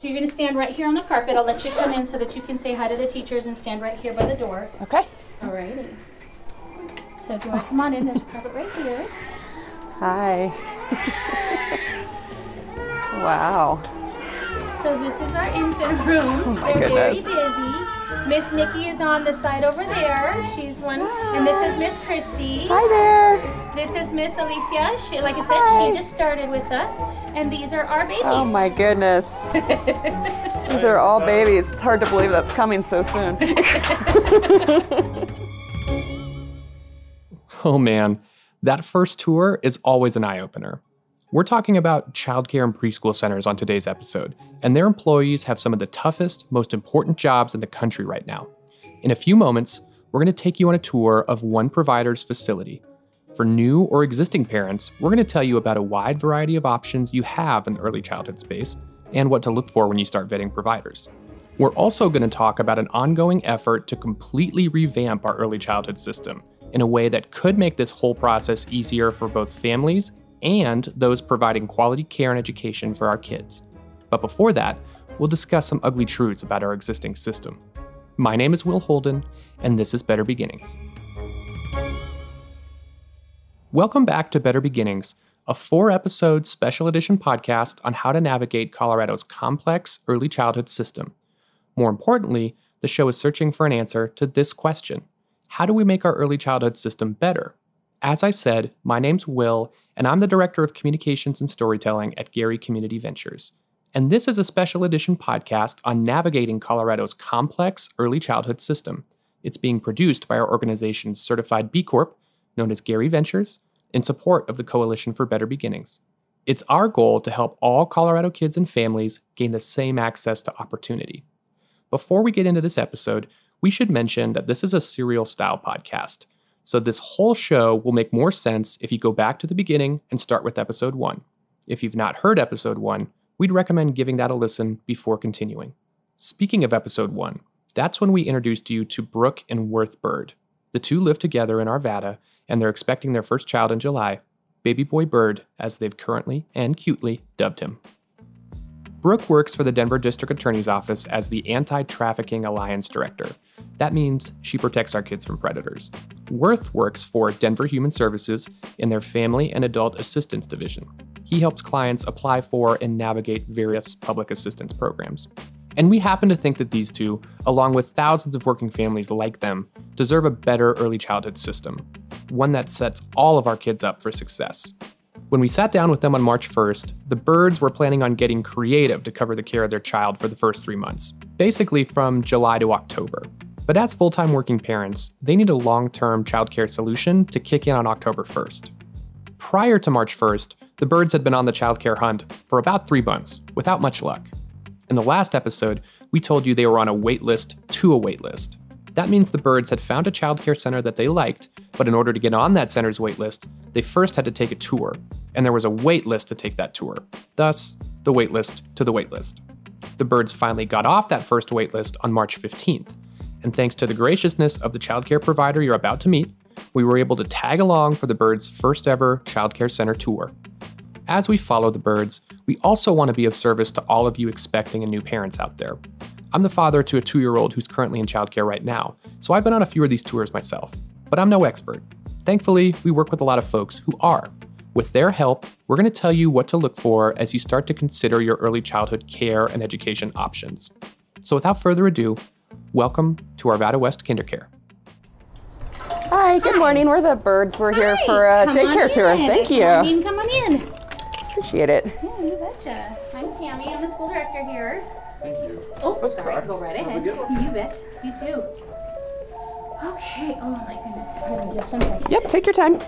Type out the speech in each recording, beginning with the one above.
So you're gonna stand right here on the carpet. I'll let you come in so that you can say hi to the teachers and stand right here by the door. Okay. Alrighty. So if you want to come on in, there's a carpet right here. Hi. wow. So this is our infant room. Oh my They're goodness. very busy. Miss Nikki is on the side over there. She's one, and this is Miss Christy. Hi there. This is Miss Alicia. She, like I said, Hi. she just started with us, and these are our babies. Oh my goodness. These are all babies. It's hard to believe that's coming so soon. Oh man, that first tour is always an eye opener. We're talking about childcare and preschool centers on today's episode, and their employees have some of the toughest, most important jobs in the country right now. In a few moments, we're going to take you on a tour of one provider's facility. For new or existing parents, we're going to tell you about a wide variety of options you have in the early childhood space and what to look for when you start vetting providers. We're also going to talk about an ongoing effort to completely revamp our early childhood system in a way that could make this whole process easier for both families and those providing quality care and education for our kids. But before that, we'll discuss some ugly truths about our existing system. My name is Will Holden, and this is Better Beginnings. Welcome back to Better Beginnings, a four episode special edition podcast on how to navigate Colorado's complex early childhood system. More importantly, the show is searching for an answer to this question How do we make our early childhood system better? As I said, my name's Will, and I'm the Director of Communications and Storytelling at Gary Community Ventures. And this is a special edition podcast on navigating Colorado's complex early childhood system. It's being produced by our organization's certified B Corp, known as Gary Ventures, in support of the Coalition for Better Beginnings. It's our goal to help all Colorado kids and families gain the same access to opportunity. Before we get into this episode, we should mention that this is a serial style podcast. So, this whole show will make more sense if you go back to the beginning and start with episode one. If you've not heard episode one, we'd recommend giving that a listen before continuing. Speaking of episode one, that's when we introduced you to Brooke and Worth Bird. The two live together in Arvada, and they're expecting their first child in July, Baby Boy Bird, as they've currently and cutely dubbed him. Brooke works for the Denver District Attorney's Office as the Anti Trafficking Alliance Director. That means she protects our kids from predators. Worth works for Denver Human Services in their Family and Adult Assistance Division. He helps clients apply for and navigate various public assistance programs. And we happen to think that these two, along with thousands of working families like them, deserve a better early childhood system, one that sets all of our kids up for success. When we sat down with them on March 1st, the birds were planning on getting creative to cover the care of their child for the first three months, basically from July to October. But as full time working parents, they need a long term childcare solution to kick in on October 1st. Prior to March 1st, the birds had been on the childcare hunt for about three months, without much luck. In the last episode, we told you they were on a waitlist to a waitlist. That means the birds had found a childcare center that they liked, but in order to get on that center's waitlist, they first had to take a tour, and there was a waitlist to take that tour. Thus, the waitlist to the waitlist. The birds finally got off that first waitlist on March 15th, and thanks to the graciousness of the childcare provider you're about to meet, we were able to tag along for the birds' first ever childcare center tour. As we follow the birds, we also want to be of service to all of you expecting and new parents out there. I'm the father to a two year old who's currently in childcare right now, so I've been on a few of these tours myself, but I'm no expert. Thankfully, we work with a lot of folks who are. With their help, we're going to tell you what to look for as you start to consider your early childhood care and education options. So without further ado, welcome to Arvada West KinderCare. Hi, good morning. We're the birds. We're here for a come daycare tour. in. Thank Come on you. in, come on in. Appreciate it. Yeah, you betcha. I'm Tammy. I'm the school director here. Thank you. Oh, sorry. Go right ahead. You bet. You too. Okay. Oh my goodness. Pardon me just one second. Yep, take your time.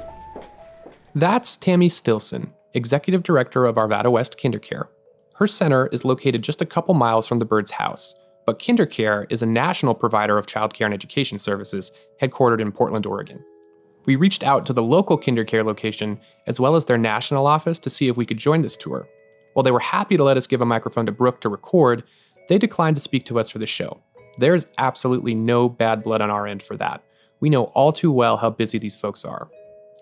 That's Tammy Stilson, Executive Director of Arvada West KinderCare. Her center is located just a couple miles from the bird's house, but KinderCare is a national provider of childcare and education services headquartered in Portland, Oregon. We reached out to the local KinderCare location as well as their national office to see if we could join this tour. While they were happy to let us give a microphone to Brooke to record, they declined to speak to us for the show. There's absolutely no bad blood on our end for that. We know all too well how busy these folks are.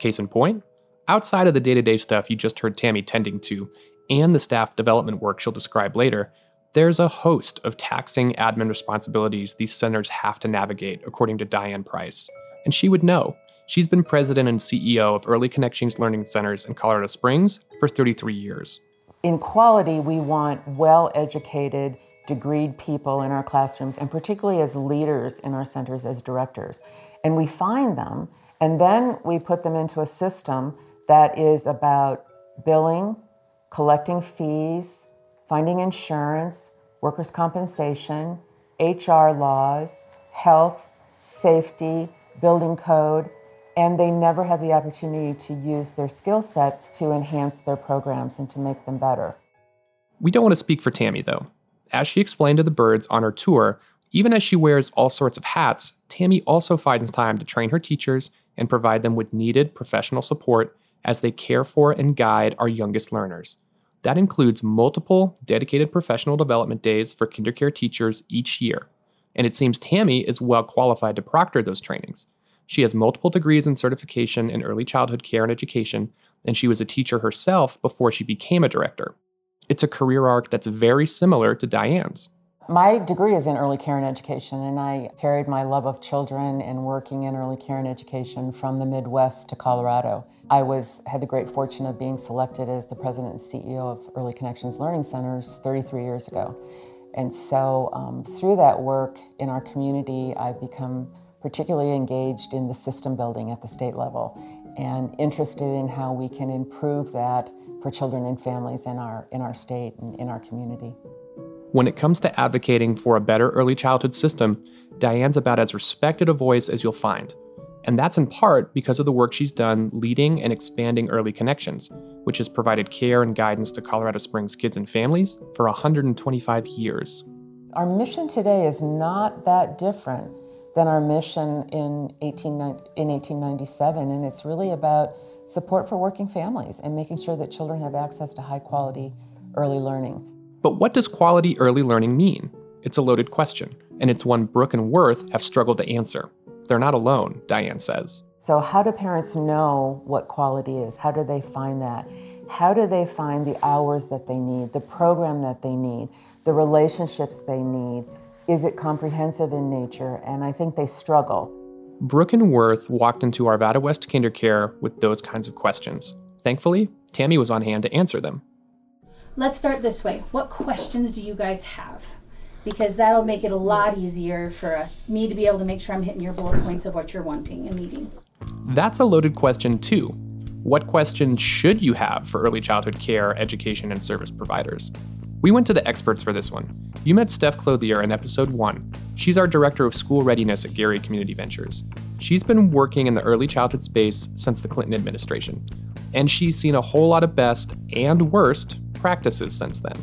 Case in point, outside of the day to day stuff you just heard Tammy tending to, and the staff development work she'll describe later, There's a host of taxing admin responsibilities these centers have to navigate, according to Diane Price. And she would know. She's been president and CEO of Early Connections Learning Centers in Colorado Springs for 33 years. In quality, we want well educated, degreed people in our classrooms, and particularly as leaders in our centers as directors. And we find them, and then we put them into a system that is about billing, collecting fees, finding insurance, workers' compensation, HR laws, health, safety, building code, and they never have the opportunity to use their skill sets to enhance their programs and to make them better. We don't want to speak for Tammy, though. As she explained to the birds on her tour, even as she wears all sorts of hats, Tammy also finds time to train her teachers and provide them with needed professional support as they care for and guide our youngest learners. That includes multiple dedicated professional development days for kindergarten teachers each year. And it seems Tammy is well qualified to proctor those trainings. She has multiple degrees and certification in early childhood care and education, and she was a teacher herself before she became a director. It's a career arc that's very similar to Diane's. My degree is in early care and education, and I carried my love of children and working in early care and education from the Midwest to Colorado. I was had the great fortune of being selected as the president and CEO of Early Connections Learning Centers 33 years ago. And so, um, through that work in our community, I've become particularly engaged in the system building at the state level and interested in how we can improve that for children and families in our, in our state and in our community. When it comes to advocating for a better early childhood system, Diane's about as respected a voice as you'll find. And that's in part because of the work she's done leading and expanding Early Connections, which has provided care and guidance to Colorado Springs kids and families for 125 years. Our mission today is not that different than our mission in, 18, in 1897, and it's really about support for working families and making sure that children have access to high quality early learning. But what does quality early learning mean? It's a loaded question, and it's one Brooke and Worth have struggled to answer. They're not alone, Diane says. So, how do parents know what quality is? How do they find that? How do they find the hours that they need, the program that they need, the relationships they need? Is it comprehensive in nature? And I think they struggle. Brooke and Worth walked into Arvada West KinderCare with those kinds of questions. Thankfully, Tammy was on hand to answer them. Let's start this way. What questions do you guys have? Because that'll make it a lot easier for us, me to be able to make sure I'm hitting your bullet points of what you're wanting and needing. That's a loaded question, too. What questions should you have for early childhood care, education, and service providers? We went to the experts for this one. You met Steph Clothier in episode one. She's our director of school readiness at Gary Community Ventures. She's been working in the early childhood space since the Clinton administration, and she's seen a whole lot of best and worst practices since then.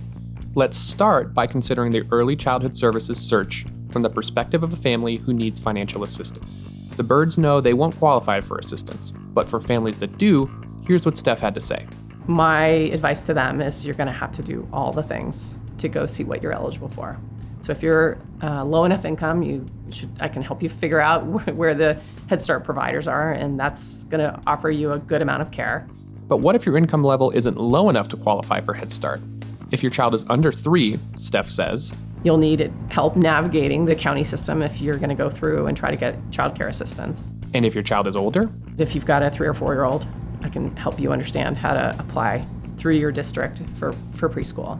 Let's start by considering the early childhood services search from the perspective of a family who needs financial assistance. The birds know they won't qualify for assistance, but for families that do, here's what Steph had to say. My advice to them is you're going to have to do all the things to go see what you're eligible for. So if you're uh, low enough income, you should I can help you figure out where the Head Start providers are, and that's going to offer you a good amount of care. But what if your income level isn't low enough to qualify for Head Start? If your child is under three, Steph says, you'll need help navigating the county system if you're going to go through and try to get childcare assistance. And if your child is older? If you've got a three or four year old, I can help you understand how to apply through your district for, for preschool.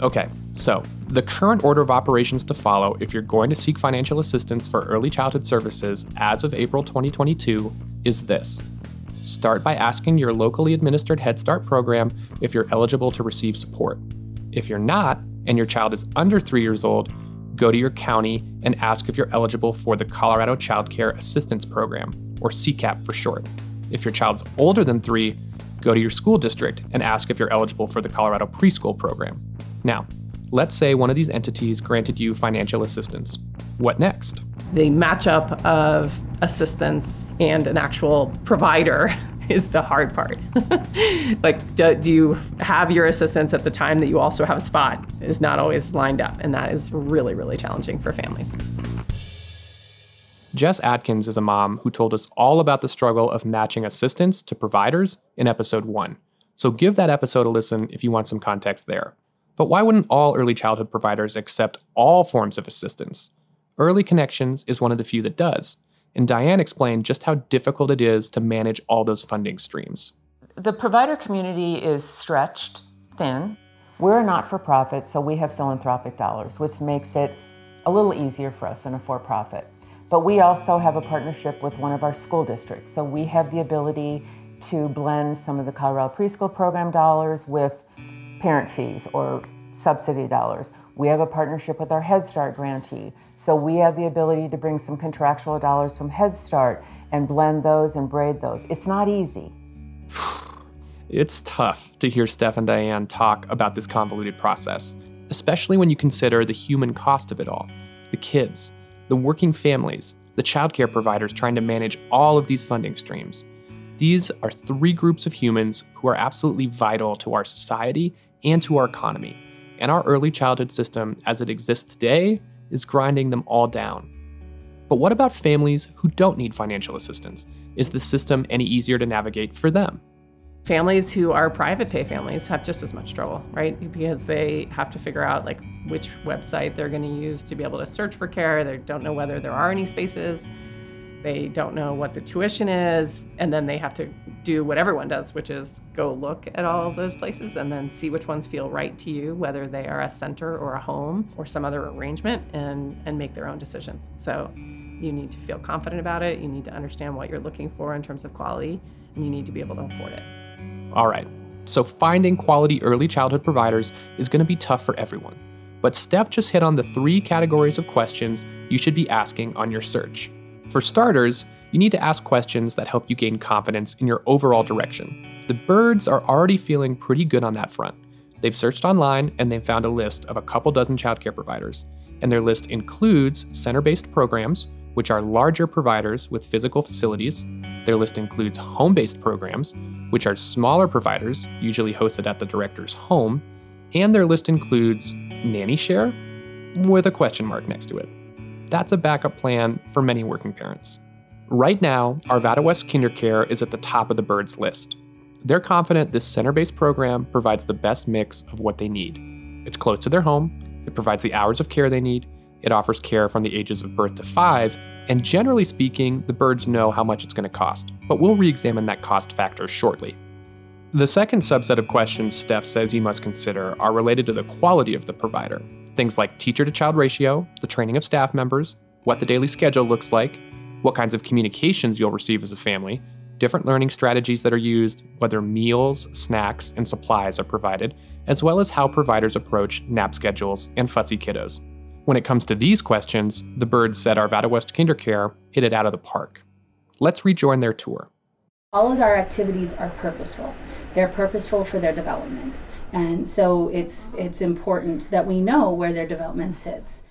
Okay, so the current order of operations to follow if you're going to seek financial assistance for early childhood services as of April 2022 is this Start by asking your locally administered Head Start program if you're eligible to receive support. If you're not, and your child is under three years old, go to your county and ask if you're eligible for the Colorado Child Care Assistance Program, or CCAP for short. If your child's older than three, go to your school district and ask if you're eligible for the Colorado Preschool Program. Now, let's say one of these entities granted you financial assistance. What next? The matchup of assistance and an actual provider is the hard part. like, do, do, you have your assistance at the time that you also have a spot? Is not always lined up, and that is really, really challenging for families. Jess Atkins is a mom who told us all about the struggle of matching assistance to providers in episode one. So give that episode a listen if you want some context there. But why wouldn't all early childhood providers accept all forms of assistance? Early Connections is one of the few that does, and Diane explained just how difficult it is to manage all those funding streams. The provider community is stretched thin. We're a not for profit, so we have philanthropic dollars, which makes it a little easier for us than a for profit. But we also have a partnership with one of our school districts, so we have the ability to blend some of the Colorado preschool program dollars with parent fees or subsidy dollars. We have a partnership with our Head Start grantee, so we have the ability to bring some contractual dollars from Head Start and blend those and braid those. It's not easy. It's tough to hear Steph and Diane talk about this convoluted process, especially when you consider the human cost of it all the kids, the working families, the childcare providers trying to manage all of these funding streams. These are three groups of humans who are absolutely vital to our society and to our economy. And our early childhood system, as it exists today, is grinding them all down. But what about families who don't need financial assistance? Is the system any easier to navigate for them? Families who are private pay families have just as much trouble, right? Because they have to figure out like which website they're going to use to be able to search for care. They don't know whether there are any spaces. They don't know what the tuition is, and then they have to do what everyone does, which is go look at all of those places and then see which ones feel right to you, whether they are a center or a home or some other arrangement, and and make their own decisions. So you need to feel confident about it. You need to understand what you're looking for in terms of quality, and you need to be able to afford it. All right, so finding quality early childhood providers is going to be tough for everyone. But Steph just hit on the three categories of questions you should be asking on your search. For starters, you need to ask questions that help you gain confidence in your overall direction. The birds are already feeling pretty good on that front. They've searched online and they've found a list of a couple dozen childcare providers. And their list includes center based programs, which are larger providers with physical facilities. Their list includes home based programs, which are smaller providers, usually hosted at the director's home. And their list includes Nanny Share, with a question mark next to it that's a backup plan for many working parents. Right now, Arvada West KinderCare is at the top of the birds list. They're confident this center based program provides the best mix of what they need. It's close to their home, it provides the hours of care they need, it offers care from the ages of birth to five, and generally speaking, the birds know how much it's going to cost, but we'll re examine that cost factor shortly. The second subset of questions Steph says you must consider are related to the quality of the provider. Things like teacher to child ratio, the training of staff members, what the daily schedule looks like, what kinds of communications you'll receive as a family, different learning strategies that are used, whether meals, snacks, and supplies are provided, as well as how providers approach nap schedules and fussy kiddos. When it comes to these questions, the birds said Arvada West KinderCare hit it out of the park. Let's rejoin their tour. All of our activities are purposeful. They're purposeful for their development. And so it's it's important that we know where their development sits.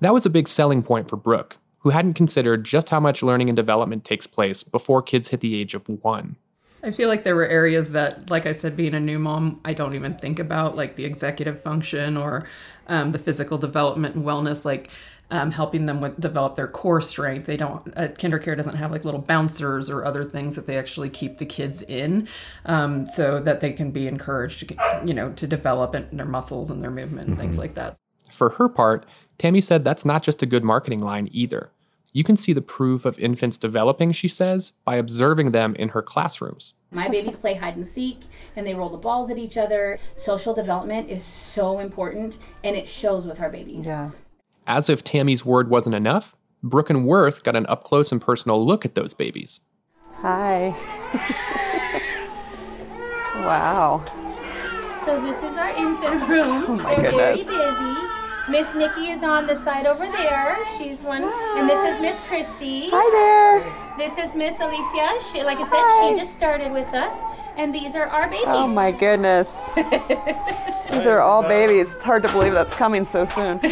That was a big selling point for Brooke, who hadn't considered just how much learning and development takes place before kids hit the age of 1. I feel like there were areas that, like I said, being a new mom, I don't even think about, like the executive function or um, the physical development and wellness. Like um, helping them with develop their core strength. They don't uh, KinderCare doesn't have like little bouncers or other things that they actually keep the kids in, um, so that they can be encouraged, to, you know, to develop in their muscles and their movement and mm-hmm. things like that. For her part, Tammy said that's not just a good marketing line either. You can see the proof of infants developing, she says, by observing them in her classrooms. My babies play hide and seek and they roll the balls at each other. Social development is so important and it shows with our babies. Yeah. As if Tammy's word wasn't enough, Brooke and Worth got an up close and personal look at those babies. Hi. wow. So this is our infant room. Oh my They're goodness. very busy. Miss Nikki is on the side over there. She's one, Hi. and this is Miss Christy. Hi there. This is Miss Alicia. She, like I said, Hi. she just started with us, and these are our babies. Oh my goodness. these are all babies. It's hard to believe that's coming so soon.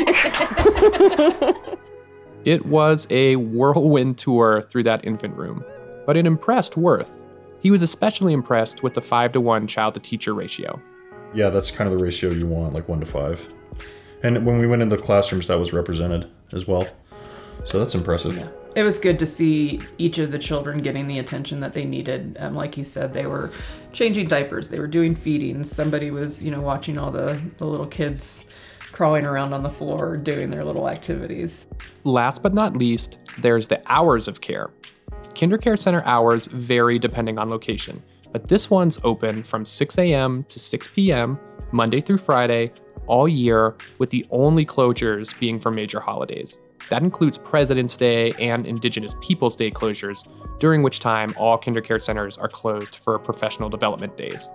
it was a whirlwind tour through that infant room, but it impressed Worth. He was especially impressed with the five to one child to teacher ratio. Yeah, that's kind of the ratio you want, like one to five. And when we went into the classrooms, that was represented as well. So that's impressive. Yeah. it was good to see each of the children getting the attention that they needed. Um, like he said, they were changing diapers, they were doing feedings. Somebody was, you know, watching all the, the little kids crawling around on the floor doing their little activities. Last but not least, there's the hours of care. KinderCare Center hours vary depending on location, but this one's open from 6 a.m. to 6 p.m., Monday through Friday, all year, with the only closures being for major holidays. That includes President's Day and Indigenous Peoples Day closures, during which time all KinderCare centers are closed for professional development days.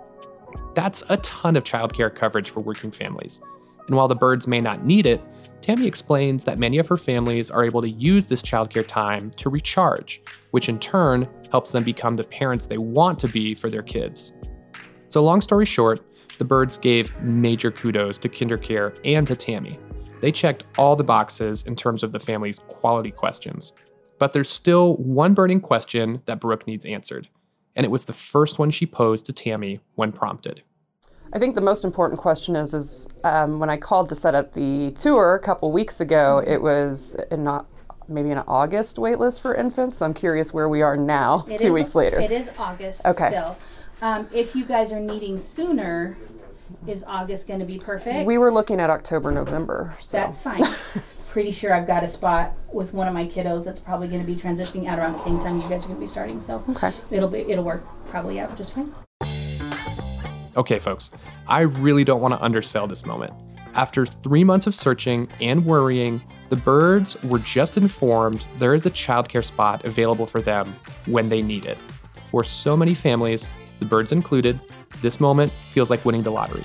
That's a ton of childcare coverage for working families. And while the birds may not need it, Tammy explains that many of her families are able to use this childcare time to recharge, which in turn helps them become the parents they want to be for their kids. So, long story short, the birds gave major kudos to KinderCare and to Tammy. They checked all the boxes in terms of the family's quality questions. But there's still one burning question that Brooke needs answered, and it was the first one she posed to Tammy when prompted. I think the most important question is is um, when I called to set up the tour a couple weeks ago, it was in not maybe an August waitlist for infants. So I'm curious where we are now, It two is- weeks later. It is August Okay. still. Um, if you guys are needing sooner, is August going to be perfect? We were looking at October, November. So That's fine. Pretty sure I've got a spot with one of my kiddos that's probably going to be transitioning out around the same time you guys are going to be starting. So Okay. it'll be it'll work probably out just fine. Okay, folks, I really don't want to undersell this moment. After three months of searching and worrying, the birds were just informed there is a childcare spot available for them when they need it. For so many families, the birds included, this moment feels like winning the lottery.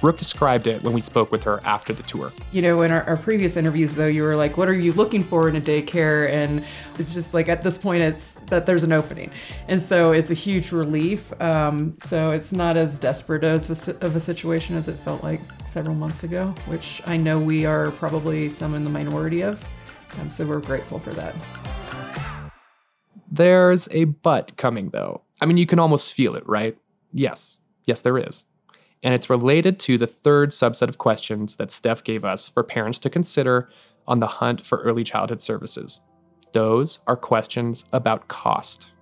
Brooke described it when we spoke with her after the tour. You know, in our, our previous interviews, though, you were like, what are you looking for in a daycare? And it's just like at this point, it's that there's an opening. And so it's a huge relief. Um, so it's not as desperate as a, of a situation as it felt like several months ago, which I know we are probably some in the minority of. Um, so we're grateful for that. There's a but coming though. I mean, you can almost feel it, right? Yes. Yes, there is. And it's related to the third subset of questions that Steph gave us for parents to consider on the hunt for early childhood services. Those are questions about cost.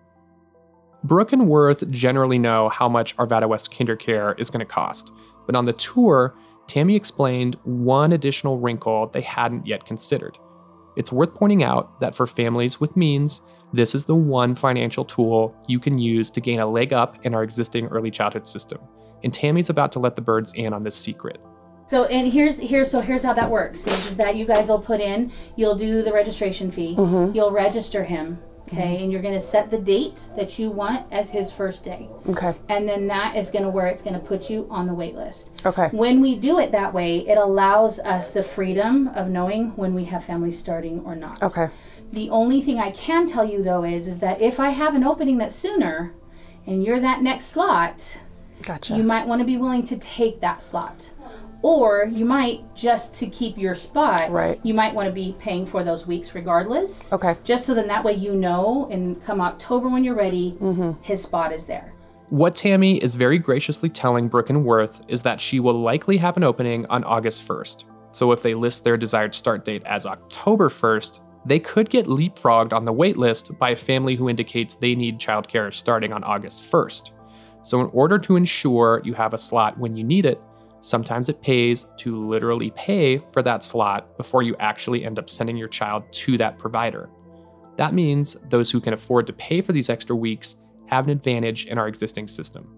Brooke and Worth generally know how much Arvada West KinderCare is going to cost, but on the tour, Tammy explained one additional wrinkle they hadn't yet considered. It's worth pointing out that for families with means, this is the one financial tool you can use to gain a leg up in our existing early childhood system. And Tammy's about to let the birds in on this secret. So and here's here's so here's how that works is, is that you guys will put in you'll do the registration fee mm-hmm. you'll register him mm-hmm. okay and you're going to set the date that you want as his first day Okay. and then that is going to where it's going to put you on the wait list Okay. when we do it that way it allows us the freedom of knowing when we have families starting or not Okay. The only thing i can tell you though is is that if i have an opening that's sooner and you're that next slot Gotcha. you might want to be willing to take that slot or you might just to keep your spot Right. you might want to be paying for those weeks regardless Okay. just so then that way you know and come october when you're ready Mm-hmm. his spot is there What Tammy is very graciously telling Brooke and Worth is that she will likely have an opening on August 1st. So if they list their desired start date as October 1st, they could get leapfrogged on the waitlist by a family who indicates they need childcare starting on August 1st. So, in order to ensure you have a slot when you need it, sometimes it pays to literally pay for that slot before you actually end up sending your child to that provider. That means those who can afford to pay for these extra weeks have an advantage in our existing system.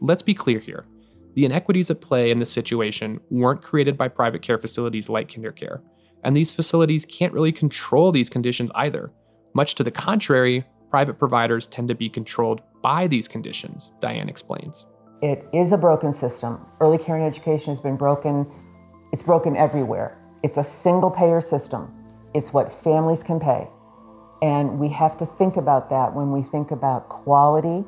Let's be clear here. The inequities at play in this situation weren't created by private care facilities like KinderCare, and these facilities can't really control these conditions either. Much to the contrary, private providers tend to be controlled by these conditions, Diane explains. It is a broken system. Early care and education has been broken. It's broken everywhere. It's a single payer system. It's what families can pay. And we have to think about that when we think about quality,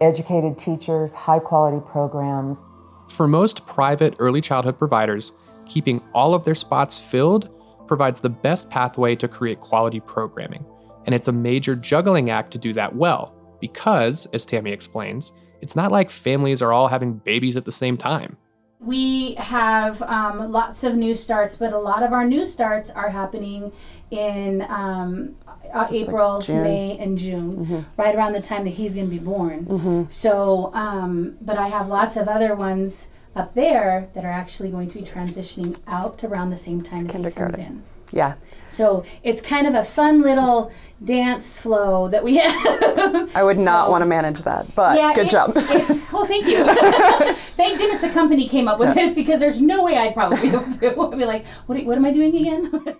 educated teachers, high quality programs. For most private early childhood providers, keeping all of their spots filled provides the best pathway to create quality programming. And it's a major juggling act to do that well, because, as Tammy explains, it's not like families are all having babies at the same time. we have um, lots of new starts but a lot of our new starts are happening in um, uh, April, like May, and June, mm-hmm. right around the time that he's going to be born. Mm-hmm. So, um, but I have lots of other ones up there that are actually going to be transitioning out around the same time it's as he comes in. Yeah. So it's kind of a fun little dance flow that we have. I would so, not want to manage that, but yeah, good job. It's, well, thank you. thank goodness the company came up with yeah. this because there's no way I'd probably be able to. I'd be like, what, what am I doing again?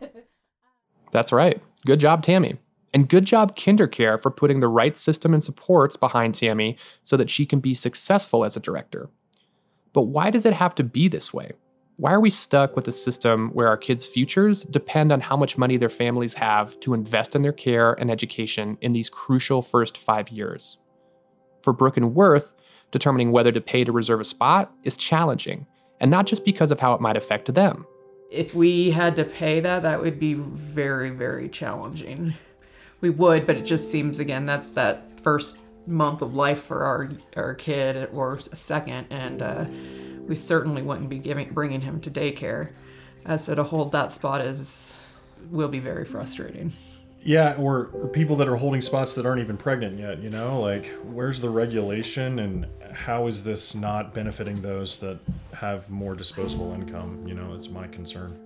That's right. Good job, Tammy. And good job, KinderCare, for putting the right system and supports behind Tammy so that she can be successful as a director. But why does it have to be this way? Why are we stuck with a system where our kids' futures depend on how much money their families have to invest in their care and education in these crucial first five years? For Brooke and Worth, determining whether to pay to reserve a spot is challenging, and not just because of how it might affect them. If we had to pay that, that would be very, very challenging. We would, but it just seems, again, that's that first month of life for our, our kid or a second, and uh, we certainly wouldn't be giving bringing him to daycare. As so to hold that spot is will be very frustrating. Yeah, or, or people that are holding spots that aren't even pregnant yet. You know, like where's the regulation and how is this not benefiting those that have more disposable income? You know, it's my concern.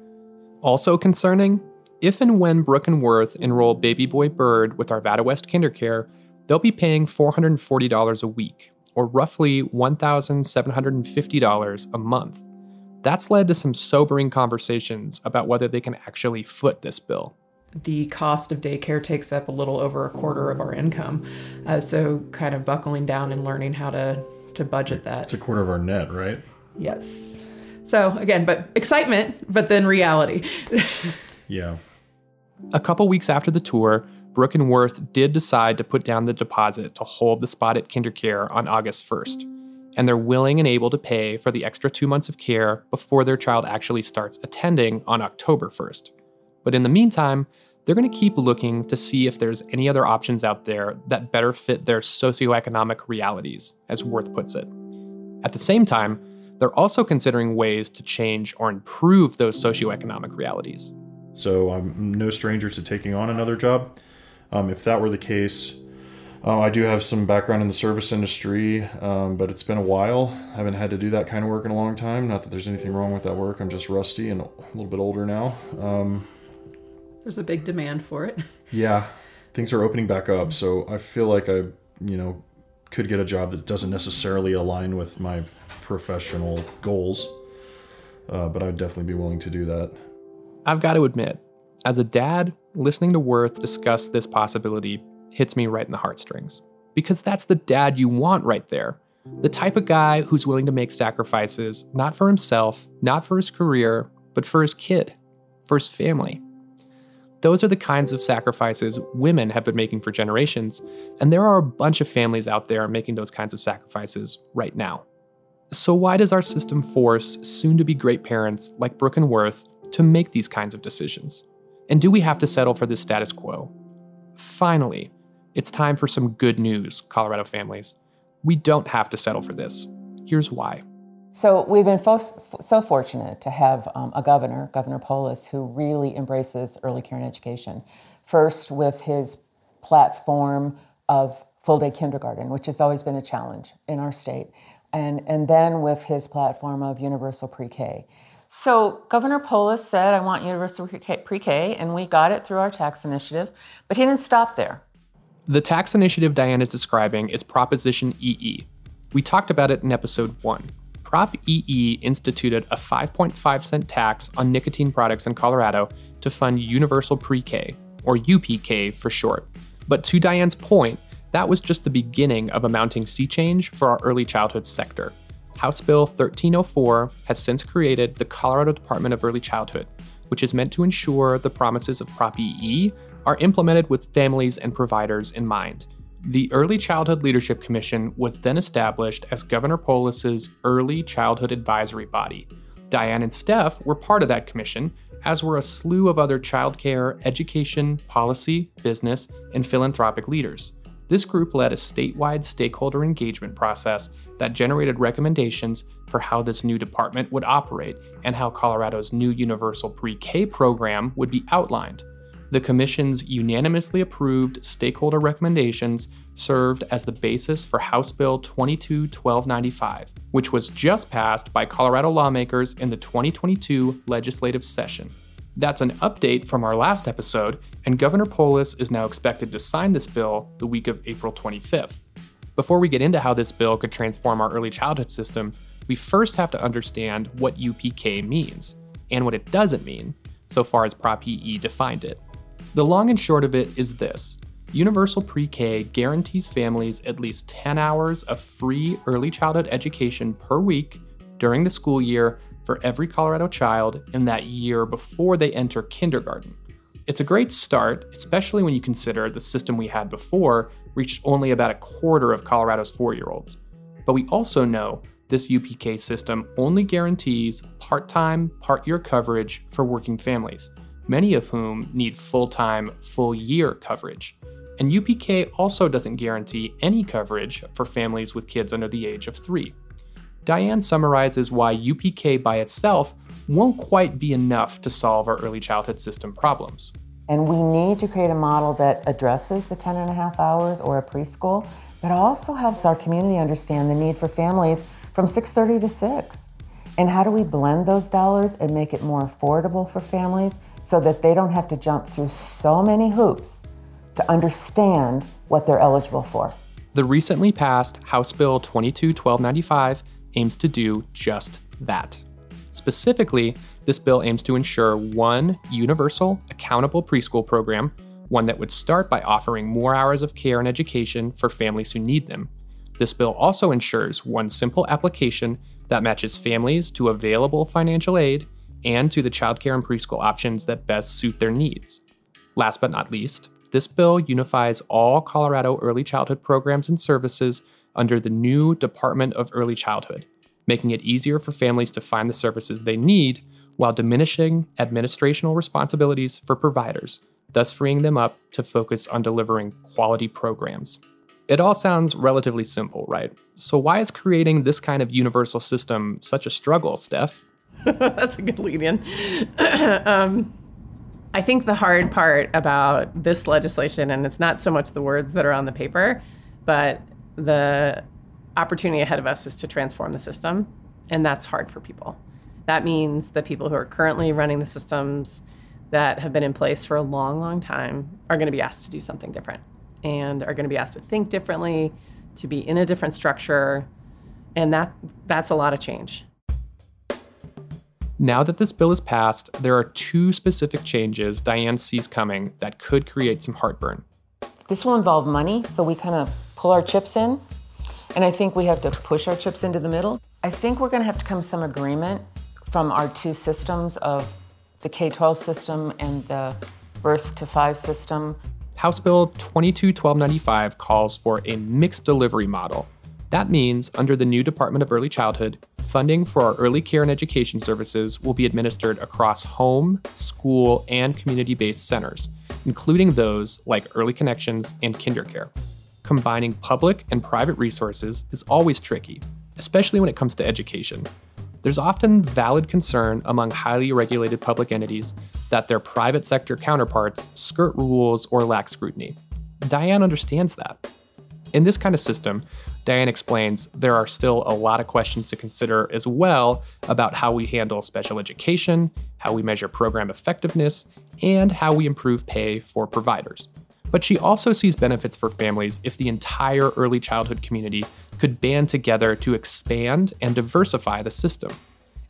Also concerning, if and when Brooke and Worth enroll baby boy Bird with Arvada West KinderCare, they'll be paying $440 a week, or roughly $1,750 a month. That's led to some sobering conversations about whether they can actually foot this bill. The cost of daycare takes up a little over a quarter of our income. Uh, so, kind of buckling down and learning how to, to budget that. It's a quarter of our net, right? Yes. So, again, but excitement, but then reality. yeah. A couple weeks after the tour, Brooke and Worth did decide to put down the deposit to hold the spot at KinderCare on August 1st, and they're willing and able to pay for the extra two months of care before their child actually starts attending on October 1st. But in the meantime, they're going to keep looking to see if there's any other options out there that better fit their socioeconomic realities, as Worth puts it. At the same time, they're also considering ways to change or improve those socioeconomic realities. So I'm no stranger to taking on another job. Um, if that were the case, uh, I do have some background in the service industry, um, but it's been a while. I haven't had to do that kind of work in a long time. Not that there's anything wrong with that work. I'm just rusty and a little bit older now. Um, there's a big demand for it. Yeah, things are opening back up, so I feel like I, you know, could get a job that doesn't necessarily align with my professional goals. Uh, but I'd definitely be willing to do that. I've got to admit, as a dad, listening to Worth discuss this possibility hits me right in the heartstrings. Because that's the dad you want right there. The type of guy who's willing to make sacrifices, not for himself, not for his career, but for his kid, for his family. Those are the kinds of sacrifices women have been making for generations, and there are a bunch of families out there making those kinds of sacrifices right now. So, why does our system force soon to be great parents like Brooke and Worth to make these kinds of decisions? And do we have to settle for this status quo? Finally, it's time for some good news, Colorado families. We don't have to settle for this. Here's why. So, we've been fo- so fortunate to have um, a governor, Governor Polis, who really embraces early care and education. First, with his platform of full day kindergarten, which has always been a challenge in our state, and, and then with his platform of universal pre K. So Governor Polis said, I want universal pre-K, and we got it through our tax initiative, but he didn't stop there. The tax initiative Diane is describing is Proposition EE. We talked about it in episode 1. Prop EE instituted a 5.5 cent tax on nicotine products in Colorado to fund universal pre-K, or UPK for short. But to Diane's point, that was just the beginning of a mounting sea change for our early childhood sector. House Bill 1304 has since created the Colorado Department of Early Childhood, which is meant to ensure the promises of Prop EE are implemented with families and providers in mind. The Early Childhood Leadership Commission was then established as Governor Polis's Early Childhood Advisory Body. Diane and Steph were part of that commission, as were a slew of other childcare, education, policy, business, and philanthropic leaders. This group led a statewide stakeholder engagement process that generated recommendations for how this new department would operate and how Colorado's new universal pre K program would be outlined. The Commission's unanimously approved stakeholder recommendations served as the basis for House Bill 22 1295, which was just passed by Colorado lawmakers in the 2022 legislative session. That's an update from our last episode, and Governor Polis is now expected to sign this bill the week of April 25th. Before we get into how this bill could transform our early childhood system, we first have to understand what UPK means and what it doesn't mean, so far as Prop EE defined it. The long and short of it is this Universal Pre K guarantees families at least 10 hours of free early childhood education per week during the school year for every Colorado child in that year before they enter kindergarten. It's a great start, especially when you consider the system we had before reached only about a quarter of Colorado's four year olds. But we also know this UPK system only guarantees part time, part year coverage for working families, many of whom need full time, full year coverage. And UPK also doesn't guarantee any coverage for families with kids under the age of three. Diane summarizes why UPK by itself won't quite be enough to solve our early childhood system problems. And we need to create a model that addresses the 10 and a half hours or a preschool, but also helps our community understand the need for families from 6:30 to 6. And how do we blend those dollars and make it more affordable for families so that they don't have to jump through so many hoops to understand what they're eligible for? The recently passed House Bill 22 1295 aims to do just that. Specifically, this bill aims to ensure one universal, accountable preschool program, one that would start by offering more hours of care and education for families who need them. This bill also ensures one simple application that matches families to available financial aid and to the childcare and preschool options that best suit their needs. Last but not least, this bill unifies all Colorado early childhood programs and services under the new Department of Early Childhood, making it easier for families to find the services they need while diminishing administrational responsibilities for providers, thus freeing them up to focus on delivering quality programs. It all sounds relatively simple, right? So, why is creating this kind of universal system such a struggle, Steph? That's a good lead in. um, I think the hard part about this legislation, and it's not so much the words that are on the paper, but the opportunity ahead of us is to transform the system, and that's hard for people. That means the people who are currently running the systems that have been in place for a long, long time are going to be asked to do something different and are going to be asked to think differently, to be in a different structure, and that that's a lot of change. Now that this bill is passed, there are two specific changes Diane sees coming that could create some heartburn. This will involve money, so we kind of pull our chips in and I think we have to push our chips into the middle. I think we're going to have to come to some agreement from our two systems of the K 12 system and the birth to five system. House Bill 22 1295 calls for a mixed delivery model. That means, under the new Department of Early Childhood, funding for our early care and education services will be administered across home, school, and community based centers, including those like Early Connections and KinderCare combining public and private resources is always tricky, especially when it comes to education. There's often valid concern among highly regulated public entities that their private sector counterparts skirt rules or lack scrutiny. Diane understands that. In this kind of system, Diane explains there are still a lot of questions to consider as well about how we handle special education, how we measure program effectiveness, and how we improve pay for providers. But she also sees benefits for families if the entire early childhood community could band together to expand and diversify the system.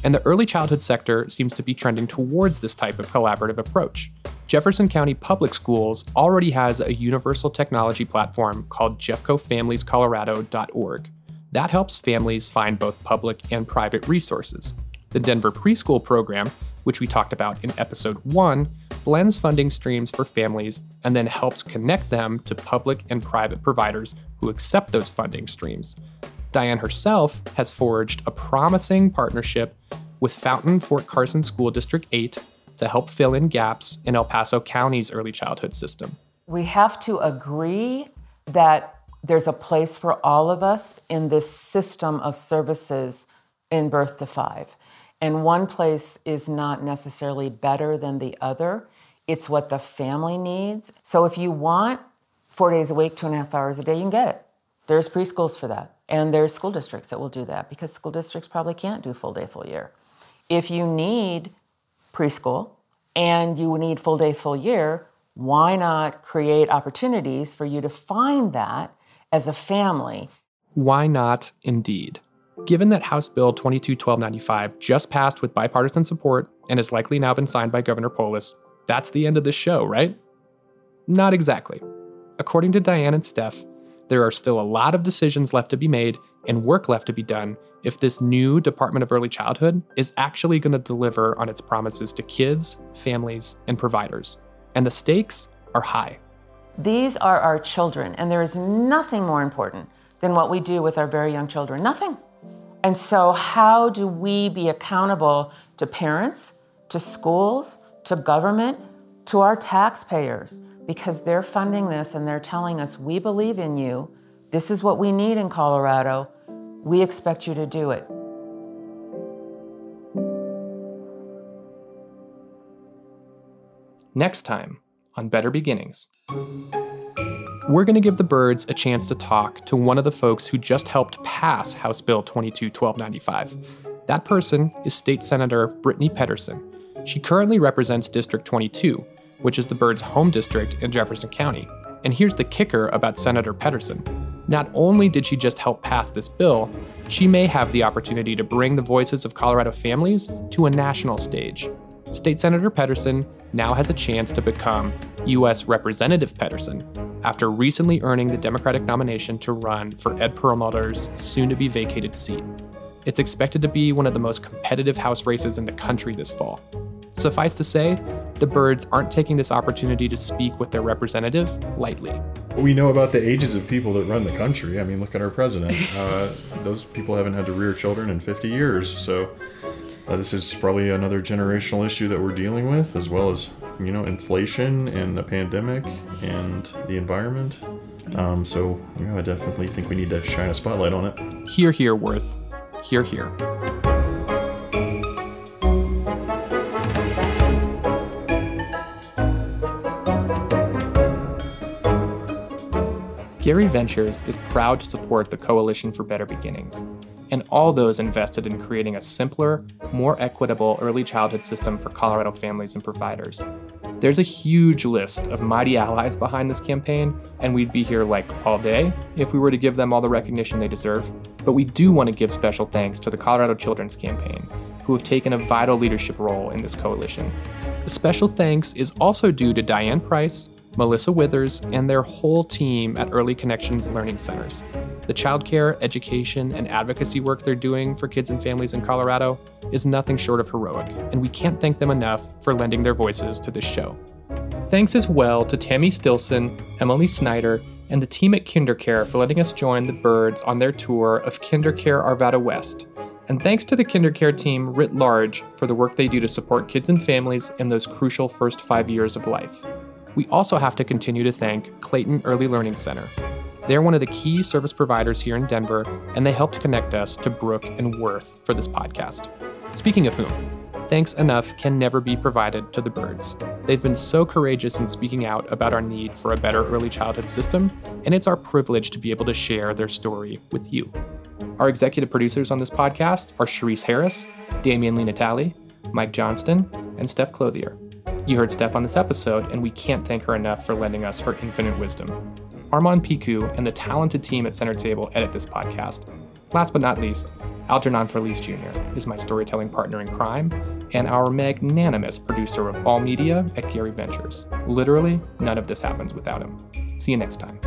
And the early childhood sector seems to be trending towards this type of collaborative approach. Jefferson County Public Schools already has a universal technology platform called jeffcofamiliescolorado.org. That helps families find both public and private resources. The Denver Preschool Program, which we talked about in episode 1, blends funding streams for families and then helps connect them to public and private providers who accept those funding streams. Diane herself has forged a promising partnership with Fountain Fort Carson School District 8 to help fill in gaps in El Paso County's early childhood system. We have to agree that there's a place for all of us in this system of services in birth to five. And one place is not necessarily better than the other. it's what the family needs. So if you want four days a week, two and a half hours a day, you can get it. There's preschools for that. And there's school districts that will do that because school districts probably can't do full day, full year. If you need preschool and you need full day, full year, why not create opportunities for you to find that as a family? Why not, indeed? Given that House Bill 221295 just passed with bipartisan support and has likely now been signed by Governor Polis, that's the end of the show, right? Not exactly. According to Diane and Steph, there are still a lot of decisions left to be made and work left to be done if this new Department of Early Childhood is actually going to deliver on its promises to kids, families, and providers. And the stakes are high. These are our children, and there is nothing more important than what we do with our very young children. Nothing. And so, how do we be accountable to parents, to schools, to government, to our taxpayers? Because they're funding this and they're telling us, we believe in you. This is what we need in Colorado. We expect you to do it. Next time on Better Beginnings, we're going to give the Byrds a chance to talk to one of the folks who just helped pass House Bill 22 1295. That person is State Senator Brittany Pettersen. She currently represents District 22, which is the Byrds' home district in Jefferson County. And here's the kicker about Senator Pettersen. Not only did she just help pass this bill, she may have the opportunity to bring the voices of Colorado families to a national stage. State Senator Pettersen now has a chance to become U.S. Representative Pettersen after recently earning the Democratic nomination to run for Ed Perlmutter's soon to be vacated seat. It's expected to be one of the most competitive House races in the country this fall. Suffice to say, the Byrds aren't taking this opportunity to speak with their representative lightly. We know about the ages of people that run the country. I mean, look at our president. Uh, those people haven't had to rear children in 50 years. So uh, this is probably another generational issue that we're dealing with, as well as you know inflation and the pandemic and the environment. Um, so yeah, I definitely think we need to shine a spotlight on it. Hear, hear, Worth. Hear, hear. Gary Ventures is proud to support the Coalition for Better Beginnings and all those invested in creating a simpler, more equitable early childhood system for Colorado families and providers. There's a huge list of mighty allies behind this campaign, and we'd be here like all day if we were to give them all the recognition they deserve. But we do want to give special thanks to the Colorado Children's Campaign, who have taken a vital leadership role in this coalition. A special thanks is also due to Diane Price, Melissa Withers, and their whole team at Early Connections Learning Centers. The childcare, education, and advocacy work they're doing for kids and families in Colorado is nothing short of heroic, and we can't thank them enough for lending their voices to this show. Thanks as well to Tammy Stilson, Emily Snyder, and the team at KinderCare for letting us join the Byrds on their tour of KinderCare Arvada West. And thanks to the KinderCare team writ large for the work they do to support kids and families in those crucial first five years of life. We also have to continue to thank Clayton Early Learning Center. They're one of the key service providers here in Denver, and they helped connect us to Brooke and Worth for this podcast. Speaking of whom, thanks enough can never be provided to the Byrds. They've been so courageous in speaking out about our need for a better early childhood system, and it's our privilege to be able to share their story with you. Our executive producers on this podcast are Sharice Harris, Damian Lee Natali, Mike Johnston, and Steph Clothier. You heard Steph on this episode, and we can't thank her enough for lending us her infinite wisdom. Armand Piku and the talented team at Center Table edit this podcast. Last but not least, Algernon Felice Jr. is my storytelling partner in crime and our magnanimous producer of all media at Gary Ventures. Literally, none of this happens without him. See you next time.